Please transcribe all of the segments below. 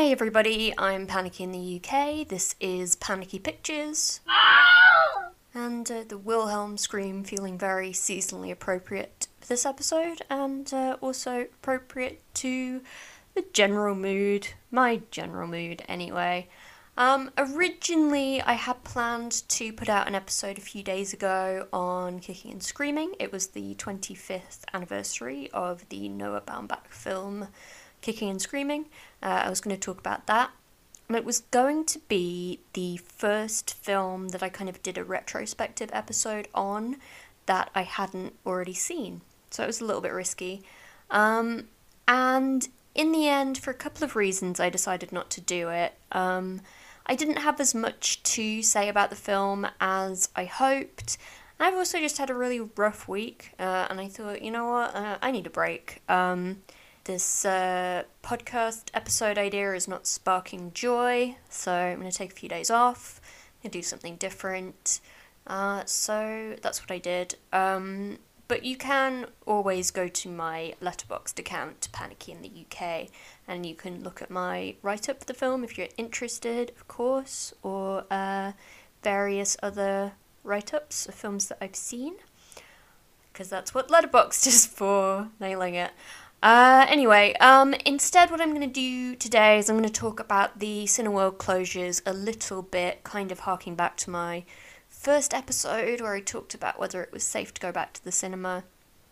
Hi everybody, I'm Panicky in the UK. This is Panicky Pictures. And uh, the Wilhelm scream feeling very seasonally appropriate for this episode and uh, also appropriate to the general mood, my general mood anyway. Um, originally, I had planned to put out an episode a few days ago on Kicking and Screaming. It was the 25th anniversary of the Noah Baumbach film Kicking and Screaming. Uh, I was going to talk about that. It was going to be the first film that I kind of did a retrospective episode on that I hadn't already seen. So it was a little bit risky. Um, and in the end, for a couple of reasons, I decided not to do it. Um, I didn't have as much to say about the film as I hoped. I've also just had a really rough week, uh, and I thought, you know what, uh, I need a break. Um, this uh, podcast episode idea is not sparking joy, so I'm going to take a few days off and do something different. Uh, so that's what I did. Um, but you can always go to my Letterboxd account, Panicky in the UK, and you can look at my write up for the film if you're interested, of course, or uh, various other write ups of films that I've seen. Because that's what Letterboxd is for, nailing it. Uh, anyway, um, instead, what I'm going to do today is I'm going to talk about the Cineworld closures a little bit, kind of harking back to my first episode where I talked about whether it was safe to go back to the cinema.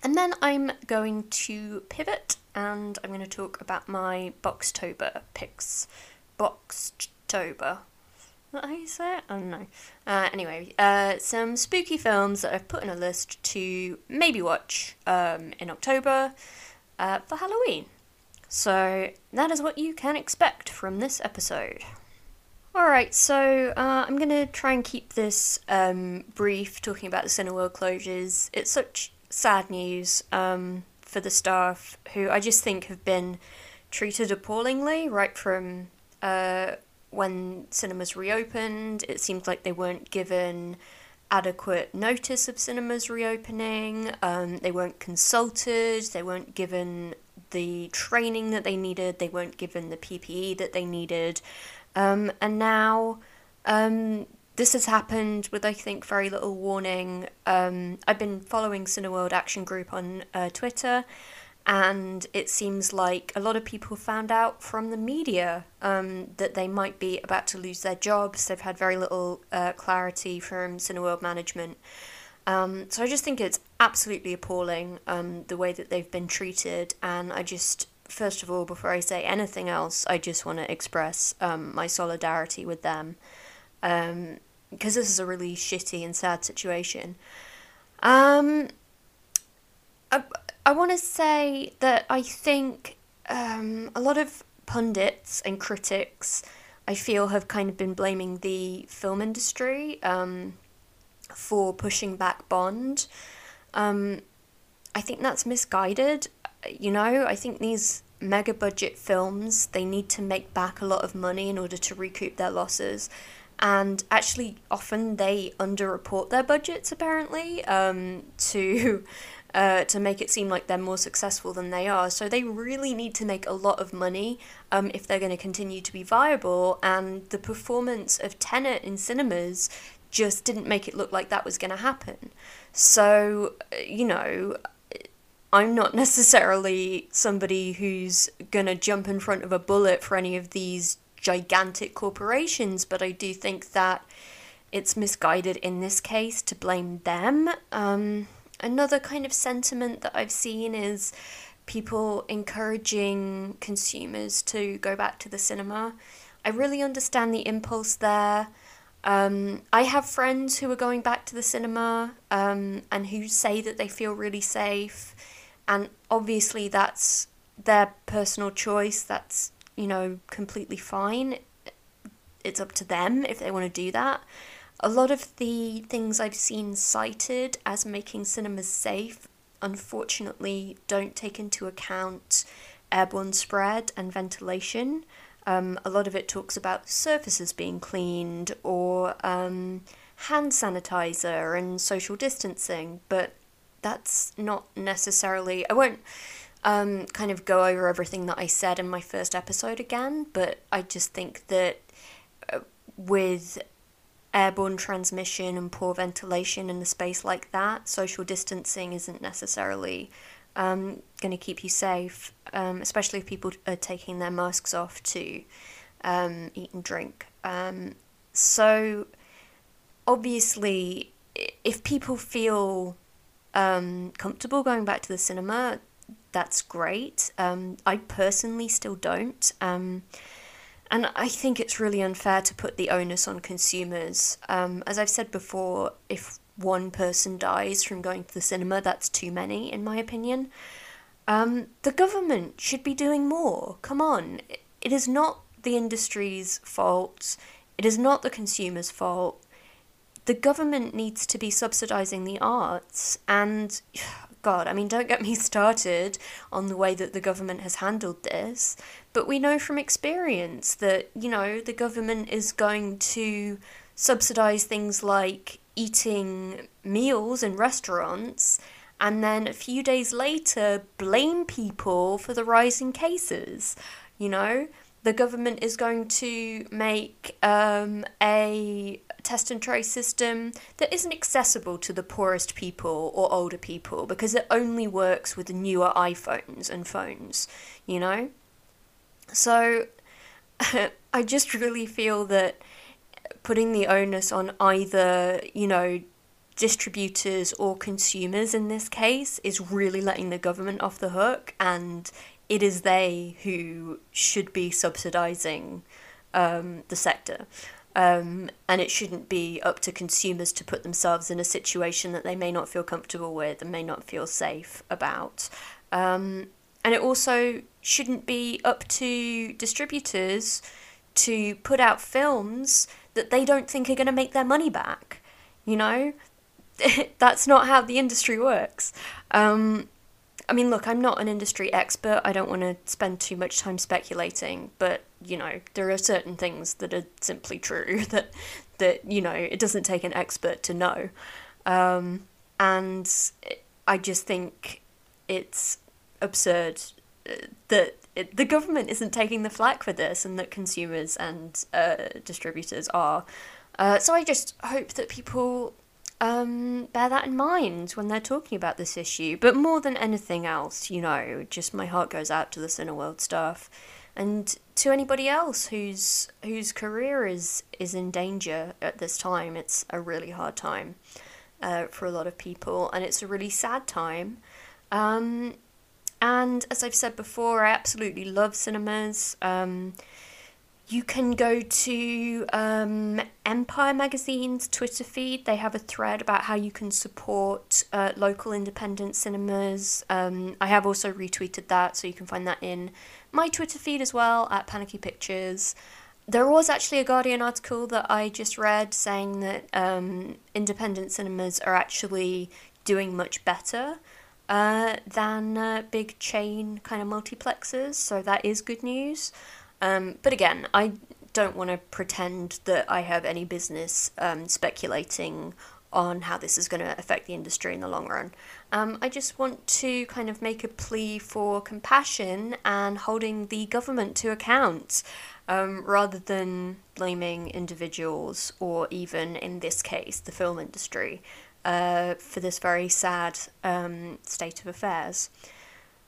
And then I'm going to pivot and I'm going to talk about my Boxtober picks. Boxtober. What how you say it? I don't know. Uh, anyway, uh, some spooky films that I've put in a list to maybe watch um, in October uh, for Halloween. So that is what you can expect from this episode. Alright, so uh, I'm going to try and keep this um, brief, talking about the Cineworld closures. It's such sad news um, for the staff, who I just think have been treated appallingly right from uh, when cinemas reopened. It seemed like they weren't given adequate notice of cinemas reopening, um, they weren't consulted, they weren't given the training that they needed, they weren't given the PPE that they needed. Um, and now um, this has happened with, I think, very little warning. Um, I've been following Cineworld Action Group on uh, Twitter, and it seems like a lot of people found out from the media um, that they might be about to lose their jobs. They've had very little uh, clarity from Cineworld management. Um, so I just think it's absolutely appalling um, the way that they've been treated, and I just first of all, before I say anything else, I just want to express um, my solidarity with them because um, this is a really shitty and sad situation. Um, I, want to say that I think um, a lot of pundits and critics, I feel, have kind of been blaming the film industry um, for pushing back Bond. Um, I think that's misguided you know, I think these mega budget films they need to make back a lot of money in order to recoup their losses and actually often they underreport their budgets apparently um, to uh, to make it seem like they're more successful than they are. So they really need to make a lot of money um, if they're going to continue to be viable. And the performance of Tenet in cinemas just didn't make it look like that was going to happen. So uh, you know I'm not necessarily somebody who's gonna jump in front of a bullet for any of these gigantic corporations, but I do think that it's misguided in this case to blame them. Um, another kind of sentiment that I've seen is people encouraging consumers to go back to the cinema. I really understand the impulse there. Um, I have friends who are going back to the cinema um, and who say that they feel really safe and obviously that's their personal choice that's you know completely fine it's up to them if they want to do that a lot of the things i've seen cited as making cinemas safe unfortunately don't take into account airborne spread and ventilation. Um, a lot of it talks about surfaces being cleaned or um, hand sanitizer and social distancing but that's not necessarily I won't um, kind of go over everything that I said in my first episode again, but I just think that uh, with airborne transmission and poor ventilation in a space like that, social distancing isn't necessarily um, going to keep you safe, um, especially if people are taking their masks off to um, eat and drink. Um, so, obviously, if people feel um, comfortable going back to the cinema, that's great. Um, I personally still don't. And I think it's really unfair to put the onus on consumers. Um, as I've said before, if one person dies from going to the cinema, that's too many, in my opinion. Um, the government should be doing more. Come on. It is not the industry's fault, it is not the consumer's fault. The government needs to be subsidising the arts, and God, I mean, don't get me started on the way that the government has handled this, but we know from experience that, you know, the government is going to subsidise things like eating meals in restaurants and then a few days later blame people for the rising cases. You know, the government is going to make um, a test and trace system that isn't accessible to the poorest people or older people because it only works with the newer iPhones and phones, you know? So I just really feel that putting the onus on either, you know, distributors or consumers in this case is really letting the government off the hook and it is they who should be subsidizing um, the sector. Um, and it shouldn't be up to consumers to put themselves in a situation that they may not feel comfortable with and may not feel safe about. Um, and it also shouldn't be up to distributors to put out films that they don't think are going to make their money back. You know, that's not how the industry works. Um, I mean, look, I'm not an industry expert. I don't want to spend too much time speculating, but you know, there are certain things that are simply true that that you know it doesn't take an expert to know, um, and I just think it's absurd uh, that it, the government isn't taking the flak for this, and that consumers and uh, distributors are. Uh, so I just hope that people um, bear that in mind when they're talking about this issue. But more than anything else, you know, just my heart goes out to the Cineworld staff and to anybody else whose whose career is is in danger at this time. It's a really hard time uh, for a lot of people, and it's a really sad time. Um, and as I've said before, I absolutely love cinemas. Um, you can go to um, Empire Magazine's Twitter feed. They have a thread about how you can support uh, local independent cinemas. Um, I have also retweeted that, so you can find that in my Twitter feed as well at Panicky Pictures. There was actually a Guardian article that I just read saying that um, independent cinemas are actually doing much better uh, than uh, big chain kind of multiplexes, so that is good news. Um, but again, I don't want to pretend that I have any business um, speculating on how this is going to affect the industry in the long run. Um, I just want to kind of make a plea for compassion and holding the government to account um, rather than blaming individuals or even, in this case, the film industry uh, for this very sad um, state of affairs.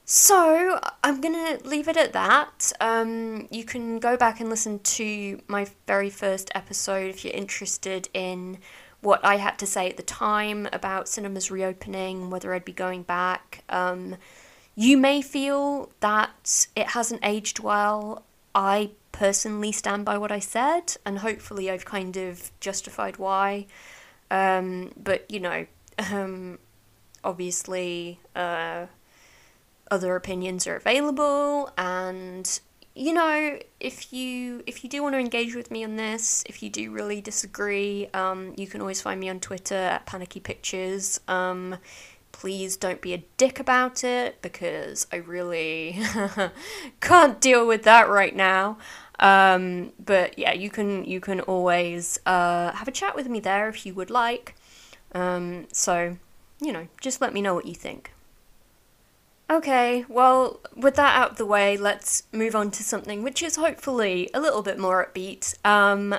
So I'm gonna leave it at that. Um, you can go back and listen to my very first episode if you're interested in what I had to say at the time about cinemas reopening, whether I'd be going back. Um, you may feel that it hasn't aged well. I personally stand by what I said, and hopefully I've kind of justified why. Um, but you know, um, obviously. Uh, other opinions are available and you know if you if you do want to engage with me on this if you do really disagree um, you can always find me on twitter at panicky pictures um, please don't be a dick about it because i really can't deal with that right now um, but yeah you can you can always uh, have a chat with me there if you would like um, so you know just let me know what you think Okay, well, with that out of the way, let's move on to something which is hopefully a little bit more upbeat. Um,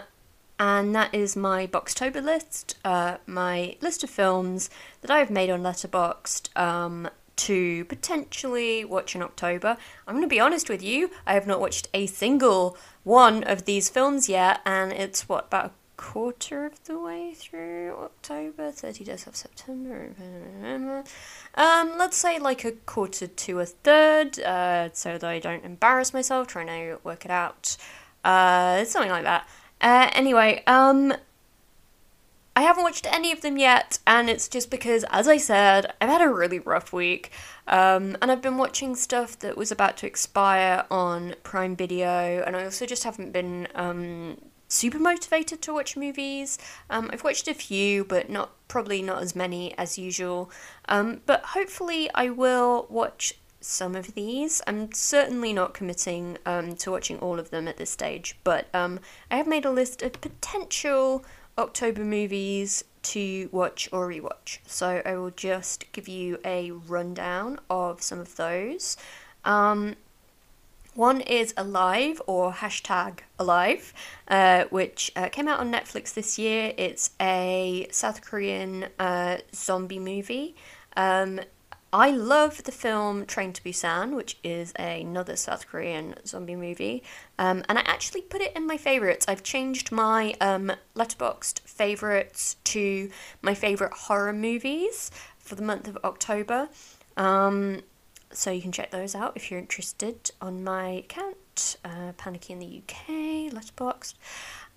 and that is my Boxtober list, uh, my list of films that I have made on Letterboxd um, to potentially watch in October. I'm going to be honest with you, I have not watched a single one of these films yet, and it's what, about a quarter of the way through October, 30 days of September. Um, let's say like a quarter to a third, uh, so that I don't embarrass myself trying to work it out. Uh, something like that. Uh, anyway, um, I haven't watched any of them yet, and it's just because, as I said, I've had a really rough week. Um, and I've been watching stuff that was about to expire on Prime Video, and I also just haven't been um, super motivated to watch movies. Um, I've watched a few, but not probably not as many as usual. Um, but hopefully, I will watch some of these. I'm certainly not committing um, to watching all of them at this stage, but um, I have made a list of potential October movies to watch or rewatch. So I will just give you a rundown of some of those. Um, one is Alive or hashtag Alive, uh, which uh, came out on Netflix this year. It's a South Korean uh, zombie movie. Um, I love the film Train to Busan, which is another South Korean zombie movie, um, and I actually put it in my favorites. I've changed my um, Letterboxd favorites to my favorite horror movies for the month of October. Um, so you can check those out if you're interested on my account, uh, Panicky in the UK, Letterboxd.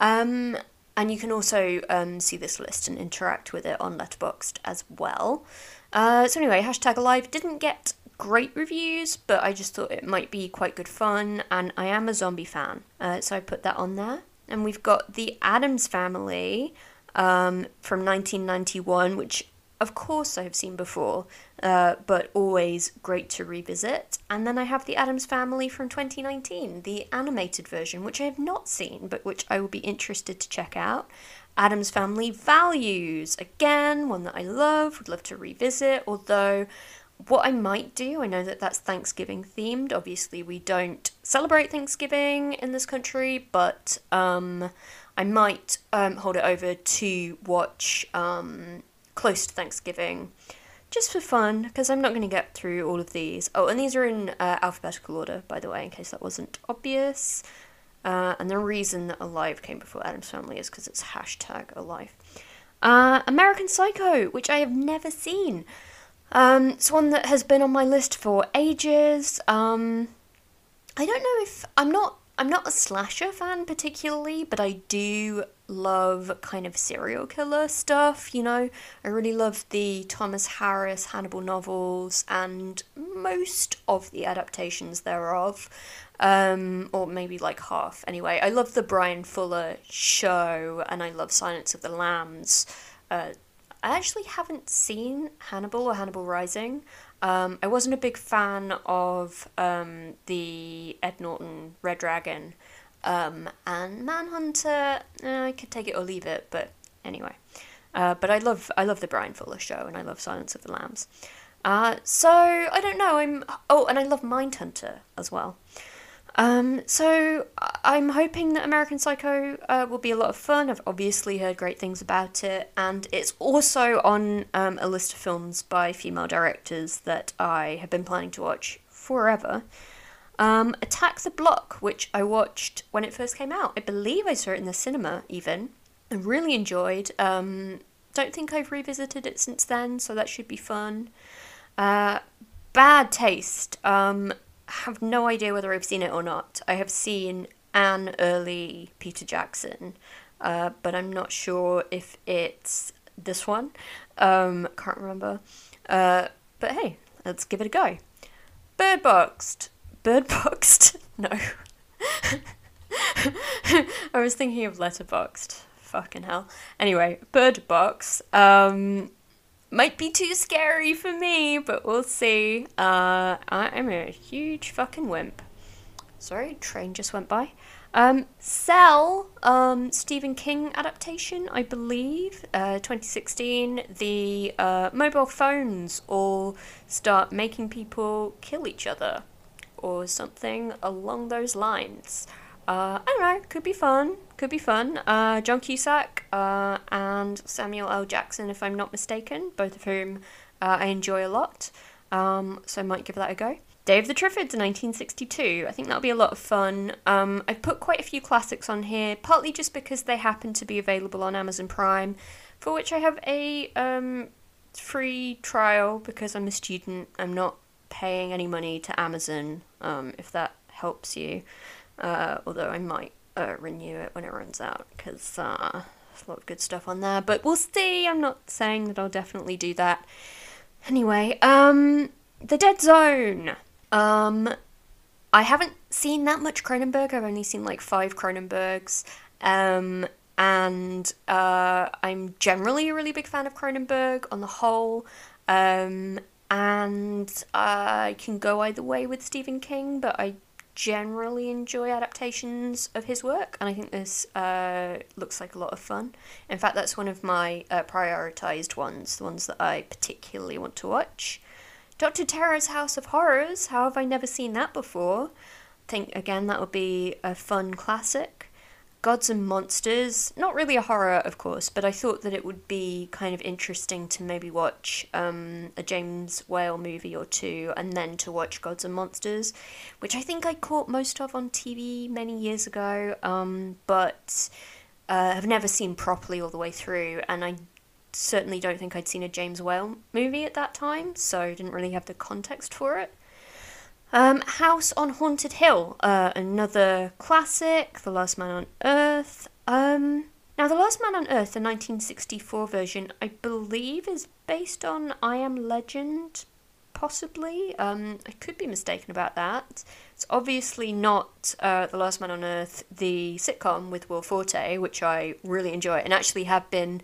Um, and you can also um, see this list and interact with it on Letterboxd as well. Uh, so anyway, hashtag alive didn't get great reviews, but I just thought it might be quite good fun, and I am a zombie fan, uh, so I put that on there. And we've got the Addams Family um, from 1991, which of course I have seen before, uh, but always great to revisit. And then I have the Addams Family from 2019, the animated version, which I have not seen, but which I will be interested to check out. Addams Family Values, again, one that I love, would love to revisit, although what I might do, I know that that's Thanksgiving themed. Obviously, we don't celebrate Thanksgiving in this country, but um, I might um, hold it over to watch um, close to Thanksgiving just for fun, because I'm not going to get through all of these. Oh, and these are in uh, alphabetical order, by the way, in case that wasn't obvious. Uh, and the reason that Alive came before Addams Family is because it's hashtag Alive. Uh, American Psycho, which I have never seen. Um, it's one that has been on my list for ages. Um, I don't know if I'm not I'm not a slasher fan particularly, but I do love kind of serial killer stuff, you know. I really love the Thomas Harris Hannibal novels and most of the adaptations thereof um, or maybe like half anyway. I love the Bryan Fuller show, and I love Silence of the Lambs. Uh, I actually haven't seen Hannibal or Hannibal Rising. Um, I wasn't a big fan of um, the Ed Norton Red Dragon, um, and Manhunter. Eh, I could take it or leave it, but anyway. Uh, but I love I love the Bryan Fuller show, and I love Silence of the Lambs. Uh, so I don't know. I'm oh, and I love Mindhunter as well. Um, so I'm hoping that American Psycho uh, will be a lot of fun. I've obviously heard great things about it, and it's also on um, a list of films by female directors that I have been planning to watch forever. Um, Attack the Block, which I watched when it first came out. I believe I saw it in the cinema even. I really enjoyed. Um, don't think I've revisited it since then, so that should be fun. Uh, Bad Taste. Um, have no idea whether I've seen it or not. I have seen an early Peter Jackson, uh, but I'm not sure if it's this one. Um, can't remember. Uh, but hey, let's give it a go. Bird boxed. Bird boxed? No. I was thinking of Letterboxd. Fucking hell. Anyway, Bird Box. Um, might be too scary for me, but we'll see. Uh, I am a huge fucking wimp. Sorry, train just went by. Um, Cell, um, Stephen King adaptation, I believe, uh, 2016. The uh, mobile phones all start making people kill each other, or something along those lines. Uh, I don't know, could be fun, could be fun. Uh, John Cusack uh, and Samuel L. Jackson, if I'm not mistaken, both of whom uh, I enjoy a lot, um, so I might give that a go. Day of the Triffids, 1962. I think that'll be a lot of fun. Um, I've put quite a few classics on here, partly just because they happen to be available on Amazon Prime, for which I have a um, free trial because I'm a student. I'm not paying any money to Amazon, um, if that helps you. Uh, although I might uh, renew it when it runs out because uh, there's a lot of good stuff on there. But we'll see. I'm not saying that I'll definitely do that. Anyway, um, The Dead Zone. Um, I haven't seen that much Cronenberg. I've only seen like five Cronenbergs. Um, and uh, I'm generally a really big fan of Cronenberg on the whole. Um, and I can go either way with Stephen King, but I generally enjoy adaptations of his work, and I think this uh, looks like a lot of fun. In fact, that's one of my uh, prioritized ones, the ones that I particularly want to watch. Dr. Terror's House of Horrors, how have I never seen that before? I think, again, that would be a fun classic. Gods and Monsters, not really a horror, of course, but I thought that it would be kind of interesting to maybe watch um, a James Whale movie or two and then to watch Gods and Monsters, which I think I caught most of on TV many years ago, um, but uh, have never seen properly all the way through, and I certainly don't think I'd seen a James Whale movie at that time, so didn't really have the context for it. Um, House on Haunted Hill, uh, another classic, The Last Man on Earth. Um, now, The Last Man on Earth, the 1964 version, I believe is based on I Am Legend, possibly. Um, I could be mistaken about that. It's obviously not uh, The Last Man on Earth, the sitcom with Will Forte, which I really enjoy and actually have been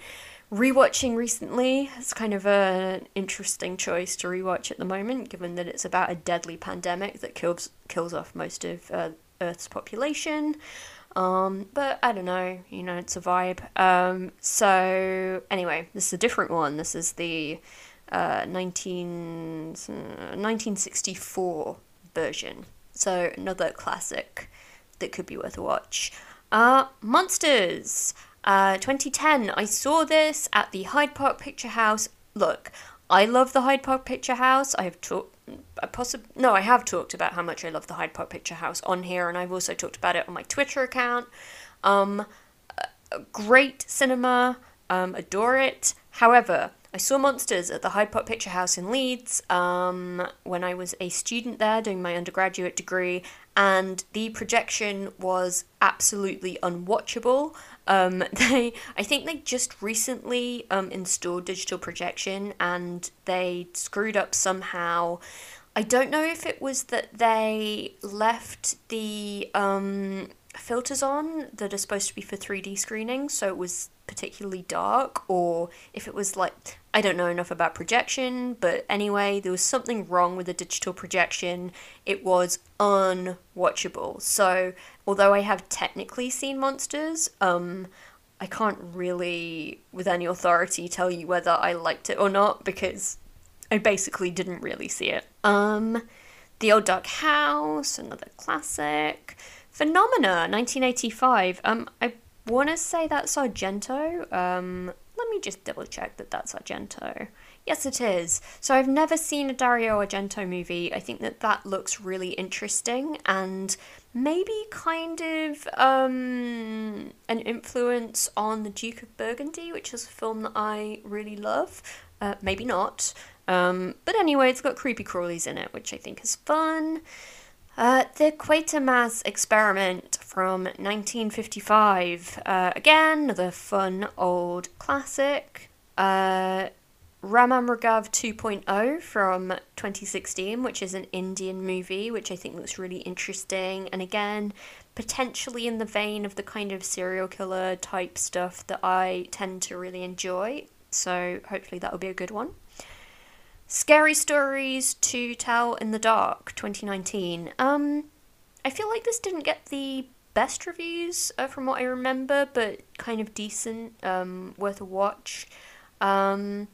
rewatching recently. It's kind of an interesting choice to rewatch at the moment, given that it's about a deadly pandemic that kills kills off most of uh, Earth's population. Um, but I don't know, you know, it's a vibe. Um, so anyway, this is a different one. This is the uh, 19, 1964 version. So another classic that could be worth a watch. Uh, Monsters. Uh, 2010, I saw this at the Hyde Park Picture House. Look, I love the Hyde Park Picture House. I have talked, I possibly no, I have talked about how much I love the Hyde Park Picture House on here, and I've also talked about it on my Twitter account. Um, great cinema, um, adore it. However, I saw Monsters at the Hyde Park Picture House in Leeds um, when I was a student there doing my undergraduate degree, and the projection was absolutely unwatchable. Um, they, I think they just recently um, installed digital projection, and they screwed up somehow. I don't know if it was that they left the um, filters on that are supposed to be for 3D screening, so it was particularly dark, or if it was like, I don't know enough about projection, but anyway, there was something wrong with the digital projection. It was unwatchable. So, although I have technically seen monsters, um, I can't really, with any authority, tell you whether I liked it or not because I basically didn't really see it. Um, The Old Dark House, another classic. Phenomena, 1985. Um, I want to say that's Argento. Um, let me just double check that that's Argento. Yes, it is. So I've never seen a Dario Argento movie. I think that that looks really interesting and maybe kind of um, an influence on The Duke of Burgundy, which is a film that I really love. Uh, maybe not. Um, but anyway, it's got creepy crawlies in it, which I think is fun. Uh, the Quatermass experiment from 1955. Uh, again, another fun old classic. Uh, Raman Raghav 2.0 from 2016, which is an Indian movie, which I think looks really interesting. And again, potentially in the vein of the kind of serial killer type stuff that I tend to really enjoy. So hopefully that will be a good one. Scary Stories to Tell in the Dark 2019. Um, I feel like this didn't get the best reviews uh, from what I remember, but kind of decent, um, worth a watch. Um,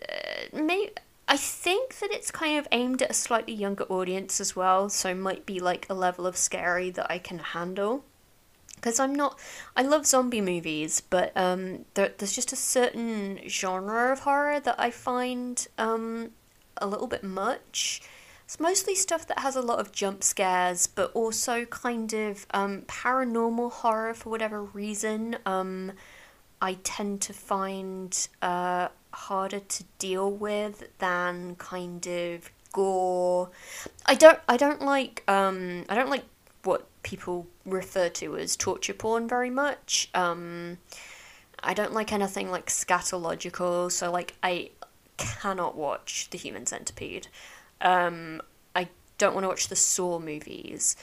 uh, may- I think that it's kind of aimed at a slightly younger audience as well, so might be like a level of scary that I can handle. Because I'm not, I love zombie movies, but um, there, there's just a certain genre of horror that I find um, a little bit much. It's mostly stuff that has a lot of jump scares, but also kind of um, paranormal horror for whatever reason. Um, I tend to find uh, harder to deal with than kind of gore. I don't. I don't like. Um, I don't like what people refer to as torture porn very much. Um, I don't like anything like scatological. So like I cannot watch The Human Centipede. Um, I don't want to watch the Saw movies,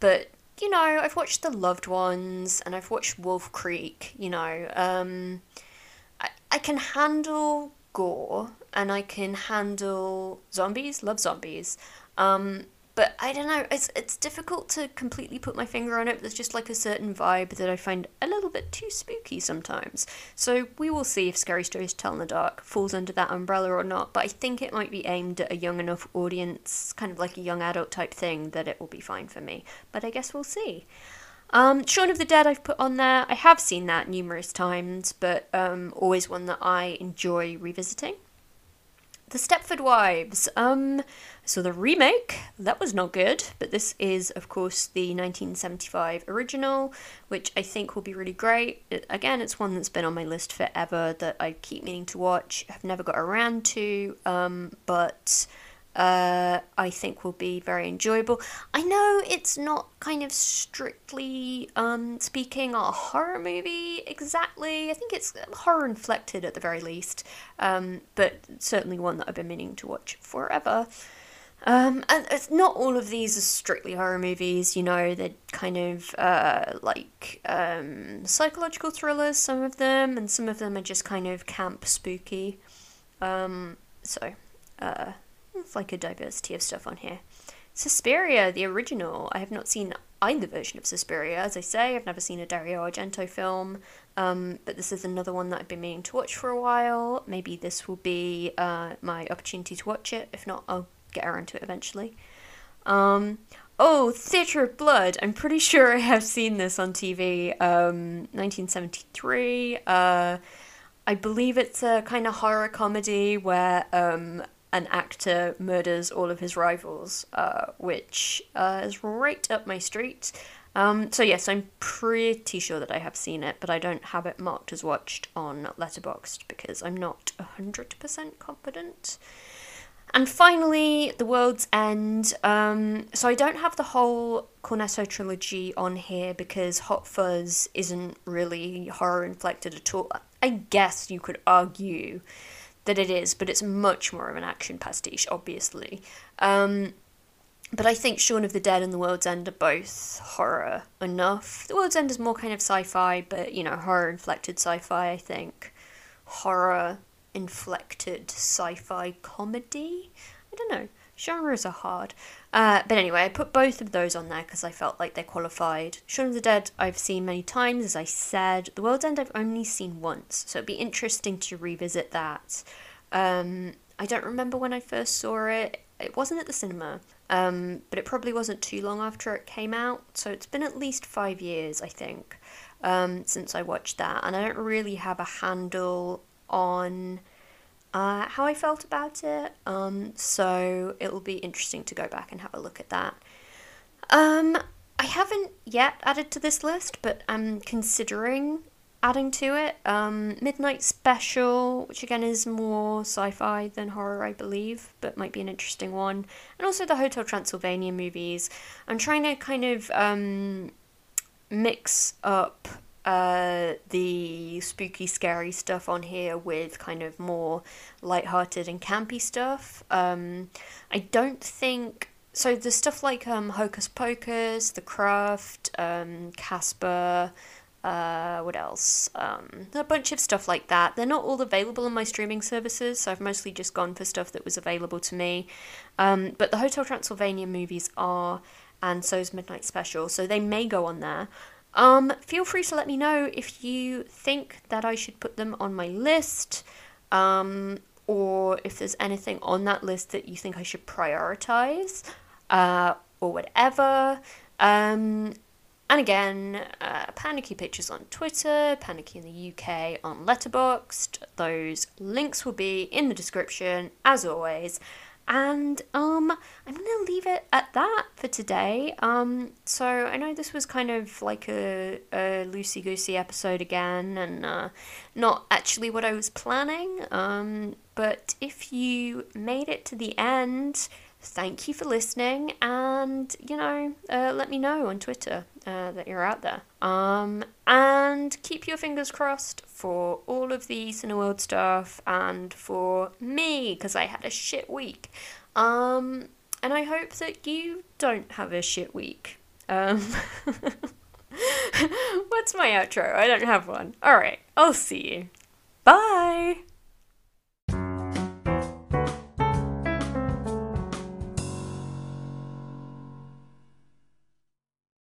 but you know, I've watched The Loved Ones and I've watched Wolf Creek. You know, um, I I can handle gore and I can handle zombies. Love zombies. Um, but I don't know. It's it's difficult to completely put my finger on it. There's just like a certain vibe that I find a little bit too spooky sometimes. So we will see if Scary Stories to Tell in the Dark falls under that umbrella or not. But I think it might be aimed at a young enough audience, kind of like a young adult type thing, that it will be fine for me. But I guess we'll see. Um, Shaun of the Dead I've put on there. I have seen that numerous times, but um, always one that I enjoy revisiting. The Stepford Wives. Um, so the remake that was not good, but this is of course the 1975 original, which I think will be really great. It, again, it's one that's been on my list forever that I keep meaning to watch. I've never got around to, um, but uh, I think will be very enjoyable. I know it's not kind of strictly um, speaking a horror movie exactly. I think it's horror inflected at the very least, um, but certainly one that I've been meaning to watch forever. Um, and it's not all of these are strictly horror movies, you know, they're kind of uh, like um, psychological thrillers, some of them, and some of them are just kind of camp spooky. Um, so, uh, it's like a diversity of stuff on here. Suspiria, the original. I have not seen either version of Suspiria. As I say, I've never seen a Dario Argento film, um, but this is another one that I've been meaning to watch for a while. Maybe this will be uh, my opportunity to watch it. If not, I'll get around to it eventually. Um, oh, Theatre of Blood. I'm pretty sure I have seen this on TV. Um, 1973. Uh, I believe it's a kind of horror comedy where um, an actor murders all of his rivals, uh, which uh, is right up my street. Um, so yes, I'm pretty sure that I have seen it, but I don't have it marked as watched on Letterboxd because I'm not hundred percent confident. And finally, The World's End. Um, so I don't have the whole Cornetto trilogy on here because Hot Fuzz isn't really horror inflected at all. I guess you could argue that it is, but it's much more of an action pastiche, obviously. Um, but I think Shaun of the Dead and The World's End are both horror enough. The World's End is more kind of sci fi, but, you know, horror inflected sci fi, I think. Horror inflected sci fi comedy? I don't know. Genres are hard. Uh, but anyway, I put both of those on there because I felt like they qualified. Shaun of the Dead, I've seen many times, as I said. The World's End, I've only seen once, so it'd be interesting to revisit that. Um, I don't remember when I first saw it. It wasn't at the cinema, um, but it probably wasn't too long after it came out, so it's been at least five years, I think, um, since I watched that, and I don't really have a handle on uh, how I felt about it. Um, so it'll be interesting to go back and have a look at that. Um, I haven't yet added to this list, but I'm considering adding to it. Um, Midnight Special, which again is more sci fi than horror, I believe, but might be an interesting one. And also the Hotel Transylvania movies. I'm trying to kind of um, mix up uh, the spooky, scary stuff on here with kind of more light-hearted and campy stuff. Um, I don't think so. The stuff like um, Hocus Pocus, The Craft, um, Casper. Uh, what else? Um, a bunch of stuff like that. They're not all available on my streaming services, so I've mostly just gone for stuff that was available to me. Um, but the Hotel Transylvania movies are and so is Midnight Special. So they may go on there. Um, feel free to let me know if you think that I should put them on my list, um, or if there's anything on that list that you think I should prioritize, uh, or whatever. Um, and again, uh, Panicky Pictures on Twitter, Panicky in the UK on Letterboxd. Those links will be in the description, as always. And um, I'm gonna leave it at that today. Um, so I know this was kind of like a, a loosey goosey episode again, and uh, not actually what I was planning. Um, but if you made it to the end, thank you for listening, and you know, uh, let me know on Twitter uh, that you're out there. Um, and keep your fingers crossed for all of the Cineworld stuff and for me because I had a shit week. Um, and I hope that you don't have a shit week. Um, what's my outro? I don't have one. All right, I'll see you. Bye.